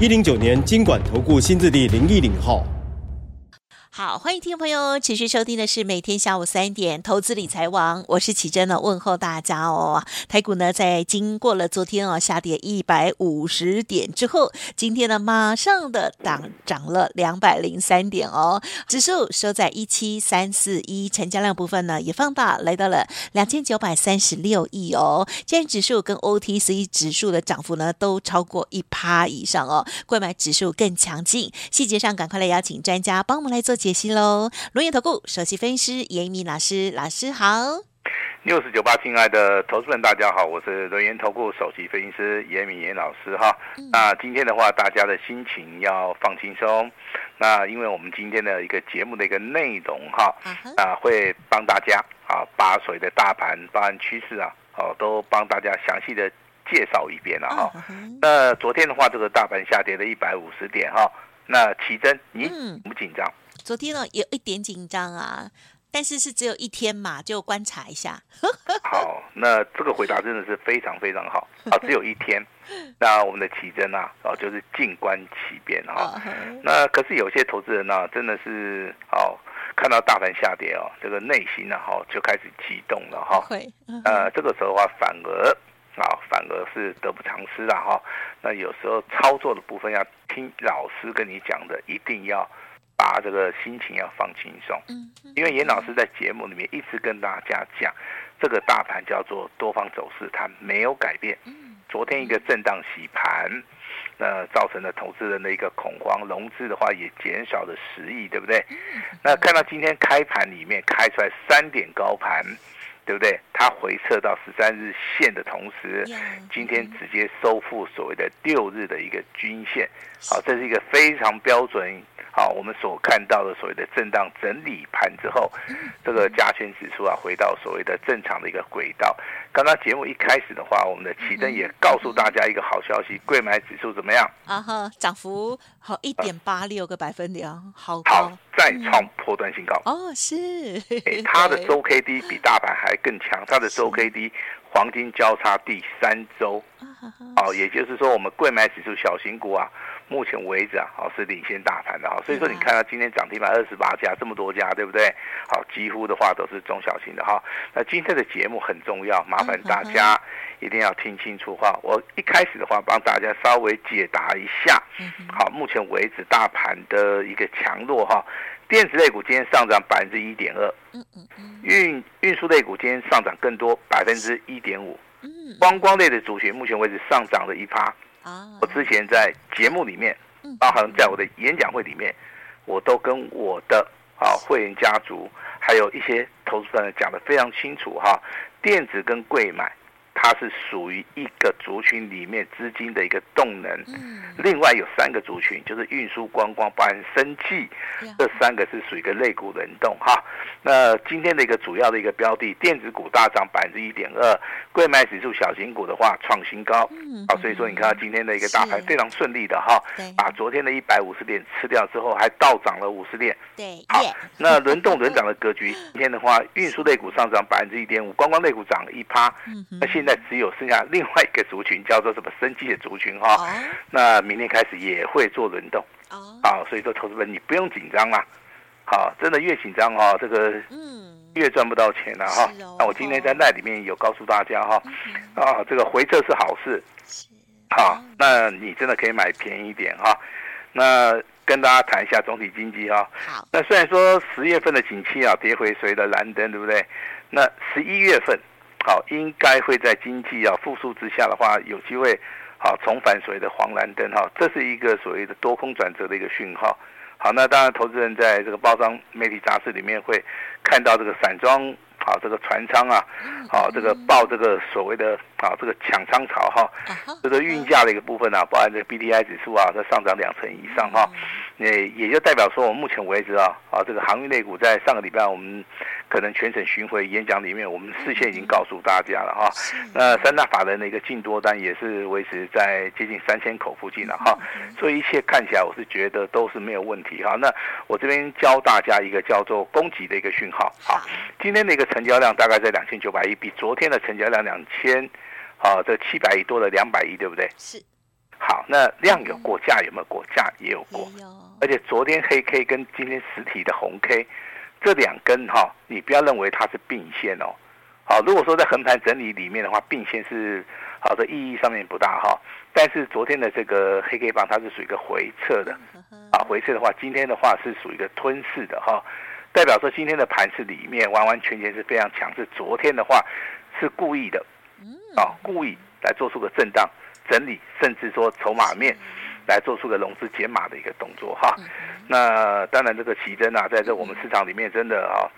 一零九年金管投顾新字第零一零号。好，欢迎听众朋友持续收听的是每天下午三点投资理财王，我是启珍呢，问候大家哦。台股呢在经过了昨天哦下跌一百五十点之后，今天呢马上的涨涨了两百零三点哦，指数收在一七三四一，成交量部分呢也放大来到了两千九百三十六亿哦。今天指数跟 OTC 指数的涨幅呢都超过一趴以上哦，购买指数更强劲。细节上赶快来邀请专家帮我们来做。解析喽，轮源投顾首席分析师严一民老师，老师好。六四九八，亲爱的投资人，大家好，我是轮源投顾首席分析师严一民严老师哈。嗯、那今天的话，大家的心情要放轻松。那因为我们今天的一个节目的一个内容哈，啊，会帮大家啊把所谓的大盘、包含趋势啊，哦都帮大家详细的介绍一遍了哈。那昨天的话，这个大盘下跌了一百五十点哈。那奇珍，你不紧张？嗯昨天呢有一点紧张啊，但是是只有一天嘛，就观察一下。好，那这个回答真的是非常非常好 啊，只有一天。那我们的奇珍啊，哦，就是静观其变哈。那可是有些投资人呢、啊，真的是哦，看到大盘下跌哦，这个内心呢，哈，就开始激动了哈。会。呃，这个时候的话，反而啊，反而是得不偿失了哈。那有时候操作的部分要听老师跟你讲的，一定要。把这个心情要放轻松，因为严老师在节目里面一直跟大家讲，这个大盘叫做多方走势，它没有改变。昨天一个震荡洗盘，那造成了投资人的一个恐慌，融资的话也减少了十亿，对不对？那看到今天开盘里面开出来三点高盘。对不对？它回撤到十三日线的同时，今天直接收复所谓的六日的一个均线，好，这是一个非常标准。好，我们所看到的所谓的震荡整理盘之后，这个加权指数啊，回到所谓的正常的一个轨道。刚刚节目一开始的话，我们的启灯也告诉大家一个好消息，贵买指数怎么样？啊哈，涨幅好一点八六个百分点，好好再创破断新高。哦，是，哎它的 周 K D 比大盘还更强，它的周 K D 黄金交叉第三周，哦，也就是说我们贵买指数小型股啊。目前为止啊，好是领先大盘的哈，所以说你看到今天涨停板二十八家，这么多家，对不对？好，几乎的话都是中小型的哈。那今天的节目很重要，麻烦大家一定要听清楚哈。我一开始的话帮大家稍微解答一下，好，目前为止大盘的一个强弱哈。电子类股今天上涨百分之一点二，运运输类股今天上涨更多百分之一点五，观光类的主群目前为止上涨了一趴。我之前在节目里面，包含在我的演讲会里面，我都跟我的啊会员家族，还有一些投资人讲得非常清楚哈，电子跟柜买。它是属于一个族群里面资金的一个动能，嗯。另外有三个族群，就是运输、观光、包含生技，这三个是属于一个类股轮动哈。那今天的一个主要的一个标的，电子股大涨百分之一点二，柜买指数小型股的话创新高，啊，所以说你看到今天的一个大盘非常顺利的哈，把昨天的一百五十点吃掉之后，还倒涨了五十点，对，好，那轮动轮涨的格局，今天的话，运输类股上涨百分之一点五，观光类股涨了一趴，那现现在只有剩下另外一个族群，叫做什么生机的族群哈。哦、那明天开始也会做轮动。哦。啊，所以说投资人你不用紧张啦。好、啊，真的越紧张哈，这个嗯越赚不到钱了哈。那、我今天在那里面有告诉大家哈，嗯、啊，这个回撤是好事。是。好、啊，那你真的可以买便宜一点哈。那跟大家谈一下总体经济哈。好。那虽然说十月份的景气啊跌回谁的蓝灯，对不对？那十一月份。好，应该会在经济啊复苏之下的话，有机会好重返所谓的黄蓝灯哈，这是一个所谓的多空转折的一个讯号。好，那当然投资人在这个报章媒体杂志里面会看到这个散装啊这个船舱啊，啊这个报这个所谓的啊这个抢仓潮哈，这个运价的一个部分啊，包含这个 B D I 指数啊，在上涨两成以上哈。那也就代表说，我们目前为止啊，啊，这个航运类股在上个礼拜我们可能全省巡回演讲里面，我们事先已经告诉大家了哈。那三大法人的一个净多单也是维持在接近三千口附近了哈。所以一切看起来，我是觉得都是没有问题哈。那我这边教大家一个叫做供给的一个讯号。好，今天的一个成交量大概在两千九百亿，比昨天的成交量两千，啊，这七百亿多了两百亿，对不对？是。好，那量有过，价有没有过？价也有过。而且昨天黑 K 跟今天实体的红 K，这两根哈，你不要认为它是并线哦。好，如果说在横盘整理里面的话，并线是好的意义上面不大哈。但是昨天的这个黑 K 棒它是属于一个回撤的，啊，回撤的话，今天的话是属于一个吞噬的哈，代表说今天的盘势里面完完全全是非常强势。昨天的话是故意的，啊，故意来做出个震荡整理，甚至说筹码面。来做出个融资减码的一个动作哈，那当然这个奇珍啊，在这我们市场里面真的啊，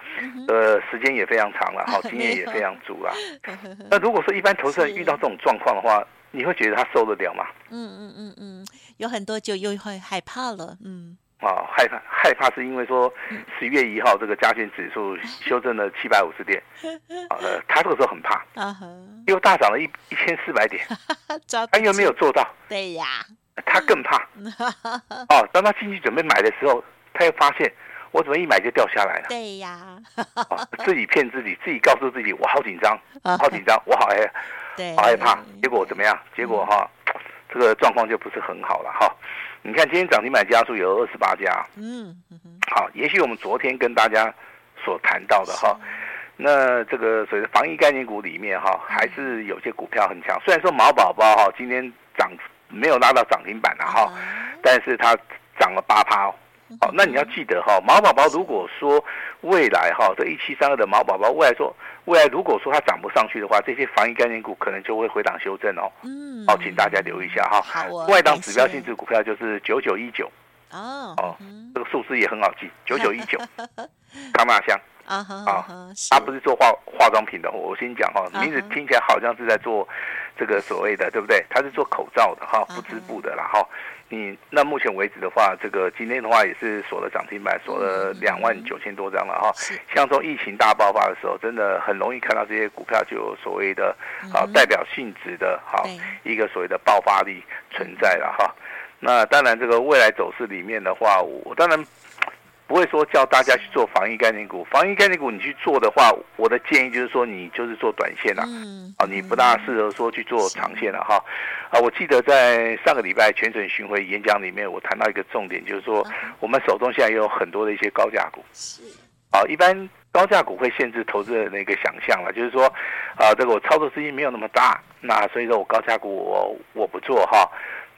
呃，时间也非常长了哈，经验也非常足了。那如果说一般投资人遇到这种状况的话，你会觉得他受得了吗？嗯嗯嗯嗯，有很多就又会害怕了，嗯。啊，害怕害怕是因为说十一月一号这个加权指数修正了七百五十点，呃，他这个时候很怕，又大涨了一一千四百点，他又没有做到，对呀。他更怕 哦，当他进去准备买的时候，他又发现我怎么一买就掉下来了？对呀，哦，自己骗自己，自己告诉自己我好紧张，好紧张，我好害，好害怕。结果怎么样？结果哈，这个状况就不是很好了哈。你看今天涨停板家数有二十八家，嗯，好，也许我们昨天跟大家所谈到的哈，那这个所谓的防疫概念股里面哈，还是有些股票很强。虽然说毛宝宝哈今天涨。没有拉到涨停板了哈，但是它涨了八趴哦。好，那你要记得哈，毛宝宝如果说未来哈这一七三二的毛宝宝未来说未来如果说它涨不上去的话，这些防疫概念股可能就会回档修正哦。嗯，好，请大家留意一下哈。好，外档指标性质股票就是九九一九。哦，哦，这个数字也很好记，九九一九，康纳香。啊哈，他不是做化化妆品的，我先讲哈，名字听起来好像是在做这个所谓的，对不对？他是做口罩的哈，不织布的啦哈。你那目前为止的话，这个今天的话也是锁了涨停板，锁了两万九千多张了哈。像从疫情大爆发的时候，真的很容易看到这些股票就有所谓的啊代表性质的哈一个所谓的爆发力存在了哈。那当然，这个未来走势里面的话，我当然。不会说叫大家去做防疫概念股，防疫概念股你去做的话，我的建议就是说你就是做短线了，啊，你不大适合说去做长线了哈。啊，我记得在上个礼拜全省巡回演讲里面，我谈到一个重点，就是说我们手中现在也有很多的一些高价股，是，啊，一般高价股会限制投资人的一个想象了，就是说，啊，这个我操作资金没有那么大，那所以说我高价股我我不做哈。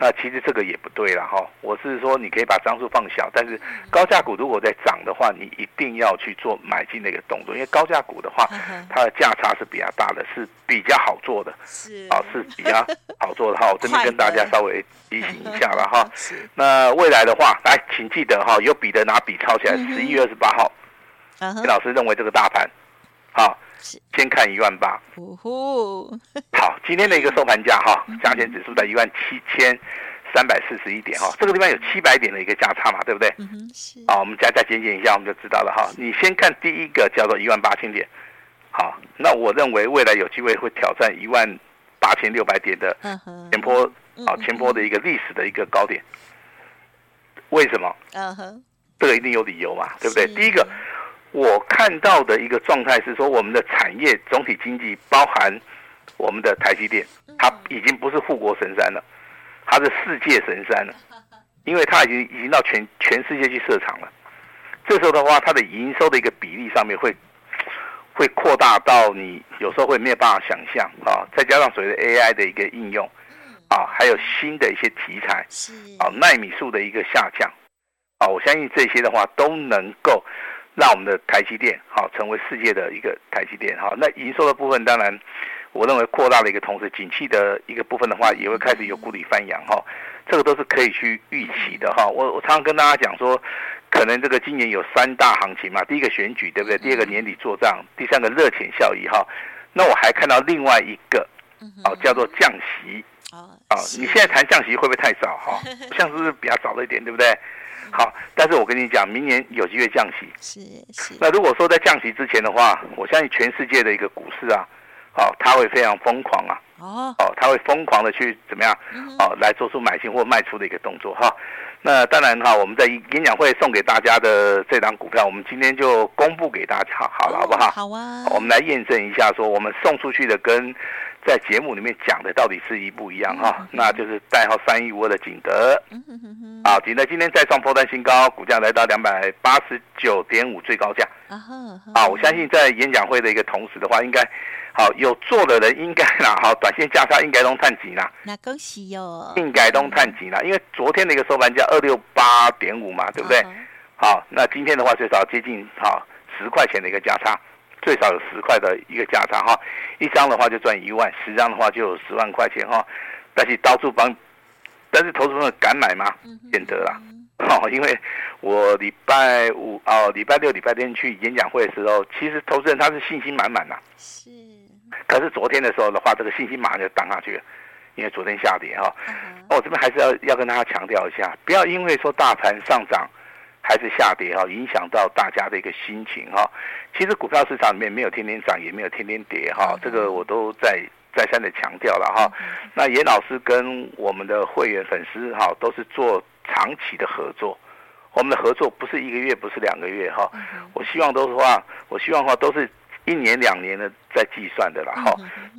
那其实这个也不对了哈，我是说你可以把张数放小，但是高价股如果在涨的话，你一定要去做买进的一个动作，因为高价股的话，它的价差是比较大的，是比较好做的，是啊，是比较好做的哈。我这边跟大家稍微提醒一下了 哈。那未来的话，来，请记得哈，有笔的拿笔抄起来，十一月二十八号，叶老师认为这个大盘，好。先看一万八，好，今天的一个收盘价哈，加权指数在一万七千三百四十一点哈，这个地方有七百点的一个价差嘛，对不对？嗯，是。好，我们加加减减一下，我们就知道了哈。你先看第一个叫做一万八千点，好，那我认为未来有机会会挑战一万八千六百点的前坡啊，前坡的一个历史的一个高点。为什么？嗯哼，这个一定有理由嘛，对不对？第一个。我看到的一个状态是说，我们的产业总体经济包含我们的台积电，它已经不是护国神山了，它是世界神山了，因为它已经已经到全全世界去设厂了。这时候的话，它的营收的一个比例上面会会扩大到你有时候会没有办法想象啊。再加上所谓的 AI 的一个应用啊，还有新的一些题材啊，纳米数的一个下降啊，我相信这些的话都能够。让我们的台积电好成为世界的一个台积电哈，那营收的部分当然，我认为扩大的一个同时，景气的一个部分的话，也会开始有股底翻扬哈，这个都是可以去预期的哈。我我常常跟大家讲说，可能这个今年有三大行情嘛，第一个选举对不对？第二个年底做账，第三个热钱效益哈。那我还看到另外一个，哦，叫做降息。哦，你现在谈降息会不会太早哈？像是比较早了一点，对不对？好，但是我跟你讲，明年有机会降息。是是。那如果说在降息之前的话，我相信全世界的一个股市啊，哦，它会非常疯狂啊。哦。哦，它会疯狂的去怎么样？哦，来做出买进或卖出的一个动作哈。那当然哈，我们在演讲会送给大家的这档股票，我们今天就公布给大家好了，好不好？好啊。我们来验证一下，说我们送出去的跟在节目里面讲的到底是一不一样哈？那就是代号三一五二的景德。啊，景德今天再创波段新高，股价来到两百八十九点五最高价。啊，我相信在演讲会的一个同时的话，应该。好，有做的人应该啦，好，短线价差应该都探底啦。那恭喜哟，应该都探底啦，因为昨天的一个收盘价二六八点五嘛，对不对？好，那今天的话最少接近好十块钱的一个价差，最少有十块的一个价差哈。一张的话就赚一万，十张的话就有十万块钱哈。但是到处帮，但是投资者敢买吗？见得啦。哦，因为我礼拜五哦，礼拜六、礼拜天去演讲会的时候，其实投资人他是信心满满的。是。可是昨天的时候的话，这个信心马上就荡下去了，因为昨天下跌哈。哦我这边还是要要跟大家强调一下，不要因为说大盘上涨还是下跌哈，影响到大家的一个心情哈。其实股票市场里面没有天天涨，也没有天天跌哈，这个我都再再三的强调了哈。那严老师跟我们的会员粉丝哈，都是做长期的合作，我们的合作不是一个月，不是两个月哈。我希望都是话，我希望的话都是。一年两年的在计算的了哈，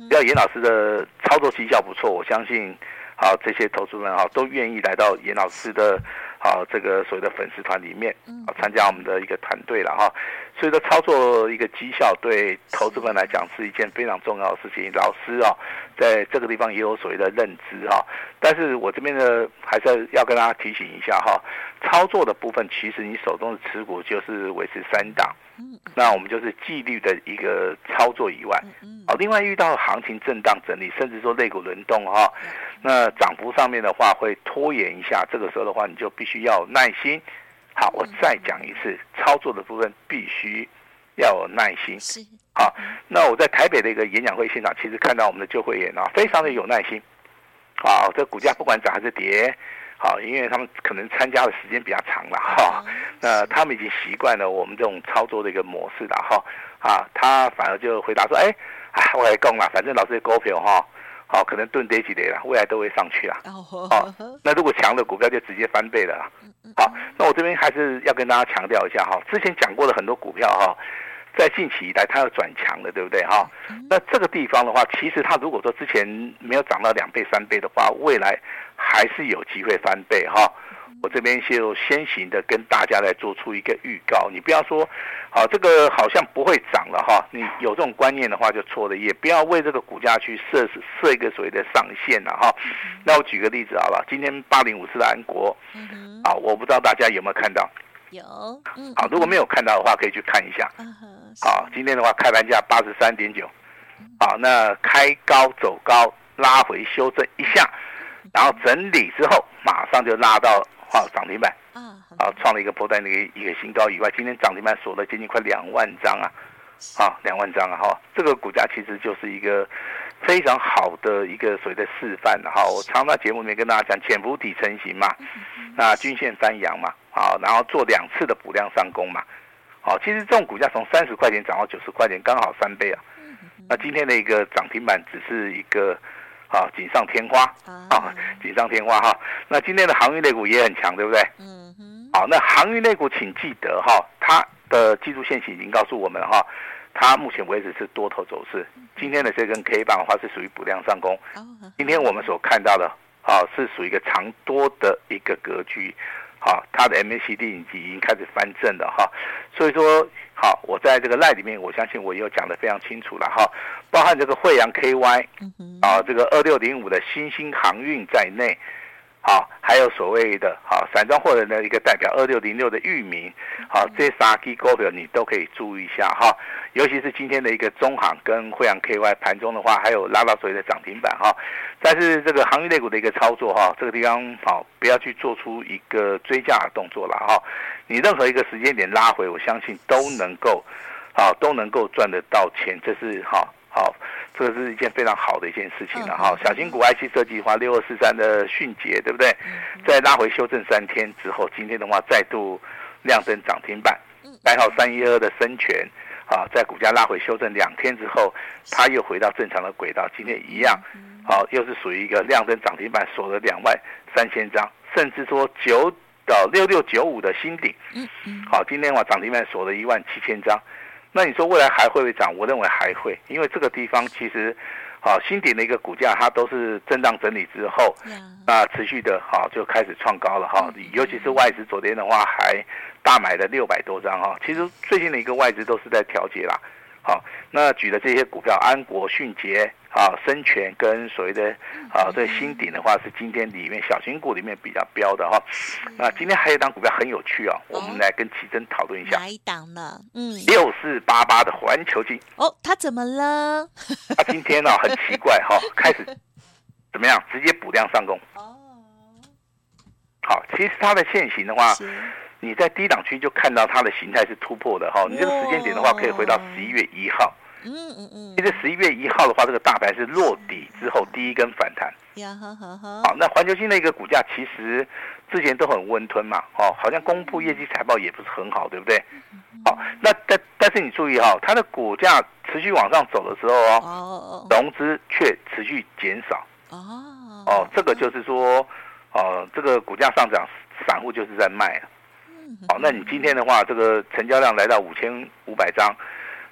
只要严老师的操作绩效不错，我相信，好这些投资人哈都愿意来到严老师的，好这个所谓的粉丝团里面，啊参加我们的一个团队了哈。所以说操作一个绩效对投资人来讲是一件非常重要的事情。老师啊，在这个地方也有所谓的认知哈，但是我这边呢还是要跟大家提醒一下哈，操作的部分其实你手中的持股就是维持三档。那我们就是纪律的一个操作以外，好，另外遇到行情震荡整理，甚至说类股轮动哈，那涨幅上面的话会拖延一下，这个时候的话你就必须要耐心。好，我再讲一次，操作的部分必须要有耐心。好，那我在台北的一个演讲会现场，其实看到我们的旧会员啊，非常的有耐心。好，这股价不管涨还是跌。好，因为他们可能参加的时间比较长了哈，那他们已经习惯了我们这种操作的一个模式了哈，啊，他反而就回答说，哎，哎，我来讲了，反正老师的股票哈，好，可能顿跌几跌了，未来都会上去了，好，那如果强的股票就直接翻倍了，好，那我这边还是要跟大家强调一下哈，之前讲过的很多股票哈。在近期以来，它要转强的，对不对哈？那这个地方的话，其实它如果说之前没有涨到两倍、三倍的话，未来还是有机会翻倍哈。我这边就先行的跟大家来做出一个预告，你不要说，好这个好像不会涨了哈。你有这种观念的话就错了，也不要为这个股价去设设一个所谓的上限了哈。那我举个例子好了，今天八零五四的安国，啊，我不知道大家有没有看到。有，嗯，好，如果没有看到的话，可以去看一下。好，今天的话开盘价八十三点九，好，那开高走高，拉回修正一下，然后整理之后，马上就拉到好涨停板，啊，好，创了一个波段的一个一个新高以外，今天涨停板锁了接近快两万张啊，好，两万张啊，哈，这个股价其实就是一个非常好的一个所谓的示范哈。我常在节目里面跟大家讲，潜伏底成型嘛，那均线翻阳嘛。好，然后做两次的补量上攻嘛，好，其实这种股价从三十块钱涨到九十块钱，刚好三倍啊。那今天的一个涨停板只是一个啊锦上添花啊，锦上添花哈。那今天的航运类股也很强，对不对？嗯哼。好，那航运类股请记得哈，它的技术线型已经告诉我们哈，它目前为止是多头走势。今天的这根 K 棒的话是属于补量上攻。今天我们所看到的啊是属于一个长多的一个格局。好，它的 MACD 已经开始翻正了哈，所以说好，我在这个 LINE 里面，我相信我有讲得非常清楚了哈，包含这个惠阳 KY，啊，这个二六零五的新兴航运在内，好，还有所谓的好散装货人的一个代表二六零六的域名，好这三支股票你都可以注意一下哈，尤其是今天的一个中航跟惠阳 KY 盘中的话，还有拉到所谓的涨停板哈。但是这个航运类股的一个操作哈，这个地方好不要去做出一个追价的动作了哈。你任何一个时间点拉回，我相信都能够好都能够赚得到钱，这是好好。这个是一件非常好的一件事情了哈，小型股 IC 设计的话，六二四三的迅捷，对不对？在拉回修正三天之后，今天的话再度亮灯涨停板。代号三一二的森全，啊，在股价拉回修正两天之后，它又回到正常的轨道，今天一样，好，又是属于一个亮灯涨停板，锁了两万三千张，甚至说九到六六九五的新鼎，好，今天的话涨停板锁了一万七千张。那你说未来还会不会涨？我认为还会，因为这个地方其实，好新鼎的一个股价，它都是震荡整理之后，那持续的啊就开始创高了哈。尤其是外资昨天的话，还大买了六百多张哈。其实最近的一个外资都是在调节啦。好，那举的这些股票，安国、迅捷。啊，深全跟所谓的啊，这新鼎的话是今天里面小型股里面比较标的哈。那今天还有一档股票很有趣啊，我们来跟奇珍讨论一下。哪一档呢？嗯，六四八八的环球金。哦，它怎么了？它今天呢很奇怪哈，开始怎么样？直接补量上攻。哦。好，其实它的现形的话，你在低档区就看到它的形态是突破的哈。你这个时间点的话，可以回到十一月一号。嗯嗯嗯，其实十一月一号的话，这个大盘是落底之后第一根反弹。呀哈哈哈。好，那环球晶的一个股价其实之前都很温吞嘛，哦，好像公布业绩财报也不是很好，对不对？好，那但但是你注意哈，它的股价持续往上走的时候哦，融资却持续减少。哦哦，这个就是说，哦，这个股价上涨，散户就是在卖了。好，那你今天的话，这个成交量来到五千五百张。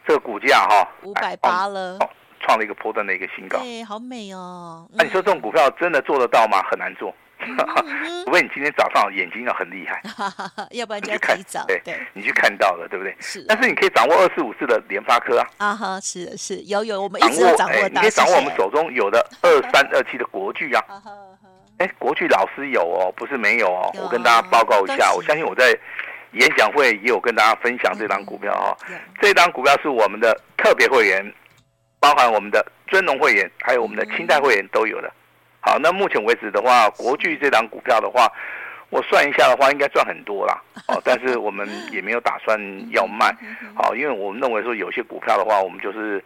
这个股价哈，五百八了，创了一个波段的一个新高。对，好美哦。那你说这种股票真的做得到吗？很难做，除非你今天早上眼睛要很厉害，要不然就可以找。对，你去看到了，对不对？是。但是你可以掌握二四五四的联发科啊。啊哈，是是，有有，我们一直掌握到。你可以掌握我们手中有的二三二七的国巨啊。哎，国巨老师有哦，不是没有哦。我跟大家报告一下，我相信我在。演讲会也有跟大家分享这张股票哈，这张股票是我们的特别会员，包含我们的尊龙会员，还有我们的清代会员都有的。好，那目前为止的话，国巨这张股票的话，我算一下的话，应该赚很多啦。哦，但是我们也没有打算要卖，好，因为我们认为说有些股票的话，我们就是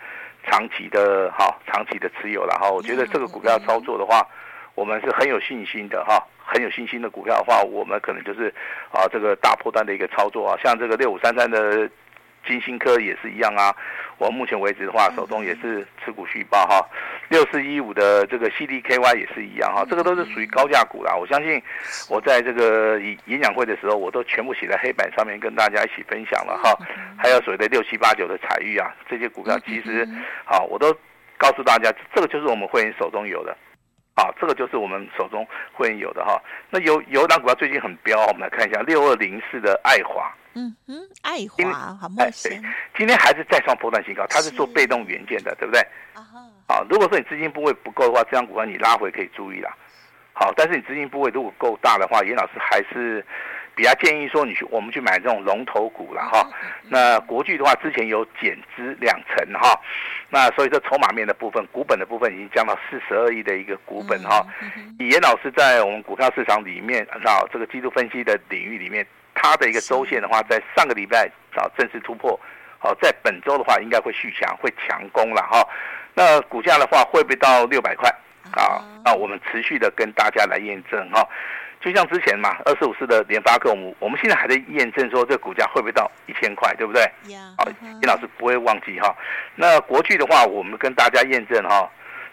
长期的哈，长期的持有了哈。我觉得这个股票操作的话，我们是很有信心的哈。很有信心的股票的话，我们可能就是啊，这个大破单的一个操作啊，像这个六五三三的金星科也是一样啊。我目前为止的话，手中也是持股续报哈。六四一五的这个 CDKY 也是一样哈，这个都是属于高价股啦。我相信我在这个演讲会的时候，我都全部写在黑板上面跟大家一起分享了哈。还有所谓的六七八九的彩玉啊，这些股票其实好，我都告诉大家，这个就是我们会员手中有的。好，这个就是我们手中会员有的哈。那有有档股票最近很彪，我们来看一下六二零四的爱华。嗯哼，爱华好冒险。今天还是再创波段新高，它是做被动元件的，对不对？啊如果说你资金部位不够的话，这张股票你拉回可以注意啦。好，但是你资金部位如果够大的话，严老师还是。比较建议说，你去我们去买这种龙头股了哈。那国巨的话，之前有减资两成哈。那所以说筹码面的部分，股本的部分已经降到四十二亿的一个股本哈。以严老师在我们股票市场里面啊，这个技术分析的领域里面，它的一个周线的话，在上个礼拜啊正式突破。好，在本周的话，应该会续强，会强攻了哈。那股价的话，会不会到六百块啊？那我们持续的跟大家来验证哈。就像之前嘛，二四五四的联发科，我们我们现在还在验证说这个股价会不会到一千块，对不对？好，尹老师不会忘记哈。那国巨的话，我们跟大家验证哈，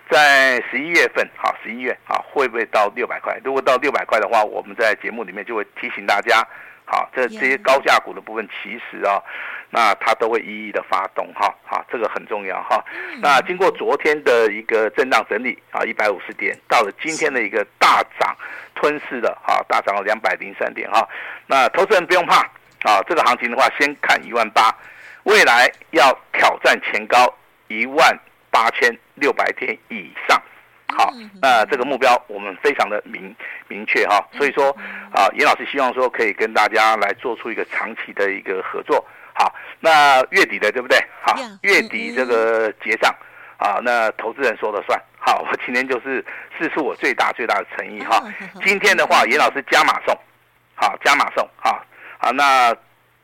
在十一月份，好，十一月啊，会不会到六百块？如果到六百块的话，我们在节目里面就会提醒大家。好，这这些高价股的部分，其实啊，那它都会一一的发动哈，好，这个很重要哈。那经过昨天的一个震荡整理啊，一百五十点，到了今天的一个大涨，吞噬了哈，大涨了两百零三点哈。那投资人不用怕啊，这个行情的话，先看一万八，未来要挑战前高一万八千六百点以上。好，那这个目标我们非常的明明确哈，所以说啊，严老师希望说可以跟大家来做出一个长期的一个合作。好，那月底的对不对？好，月底这个结账啊，那投资人说了算。好，我今天就是释出我最大最大的诚意哈。今天的话，严老师加码送，好，加码送，好，好，那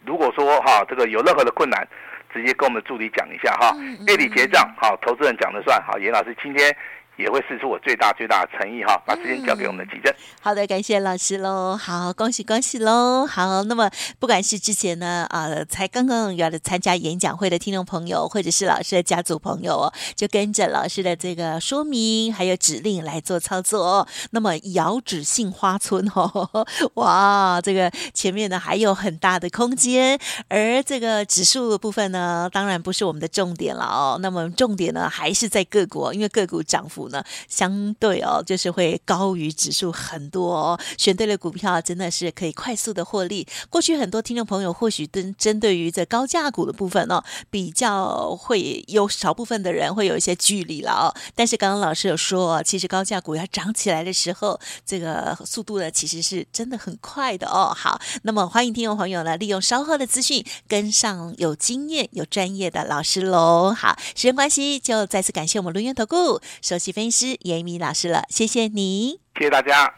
如果说哈这个有任何的困难，直接跟我们助理讲一下哈。月底结账，好，投资人讲了算。好，严老师今天。也会试出我最大最大的诚意哈，把时间交给我们的琦蓁。好的，感谢老师喽。好，恭喜恭喜喽。好，那么不管是之前呢，呃，才刚刚要来参加演讲会的听众朋友，或者是老师的家族朋友哦，就跟着老师的这个说明还有指令来做操作哦。那么遥指杏花村哦，哇，这个前面呢还有很大的空间，而这个指数的部分呢，当然不是我们的重点了哦。那么重点呢还是在个股，因为个股涨幅。呢，相对哦，就是会高于指数很多哦。选对了股票，真的是可以快速的获利。过去很多听众朋友或许针针对于这高价股的部分哦，比较会有少部分的人会有一些距离了哦。但是刚刚老师有说，其实高价股要涨起来的时候，这个速度呢，其实是真的很快的哦。好，那么欢迎听众朋友呢，利用稍后的资讯跟上有经验、有专业的老师喽。好，时间关系，就再次感谢我们伦元投顾首席分析师严一鸣老师了，谢谢你，谢谢大家。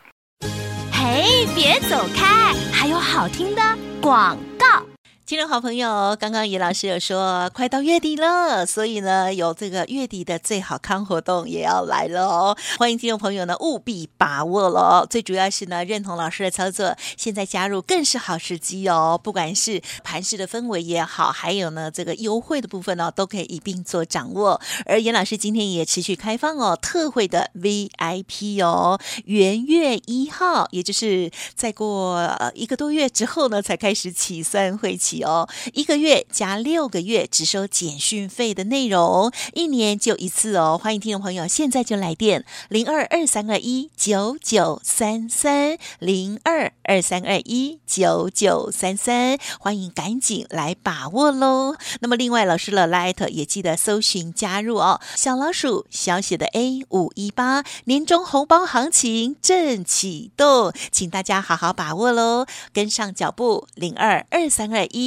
嘿，别走开，还有好听的广告。听众好朋友，刚刚严老师有说快到月底了，所以呢，有这个月底的最好康活动也要来了哦。欢迎听众朋友呢务必把握了。最主要是呢认同老师的操作，现在加入更是好时机哦。不管是盘势的氛围也好，还有呢这个优惠的部分呢，都可以一并做掌握。而严老师今天也持续开放哦特惠的 VIP 哦，元月一号，也就是再过呃一个多月之后呢，才开始起算会有。一个月加六个月只收简讯费的内容，一年就一次哦。欢迎听众朋友现在就来电零二二三二一九九三三零二二三二一九九三三，欢迎赶紧来把握喽。那么另外老师的 Light 也记得搜寻加入哦，小老鼠小写的 A 五一八年终红包行情正启动，请大家好好把握喽，跟上脚步零二二三二一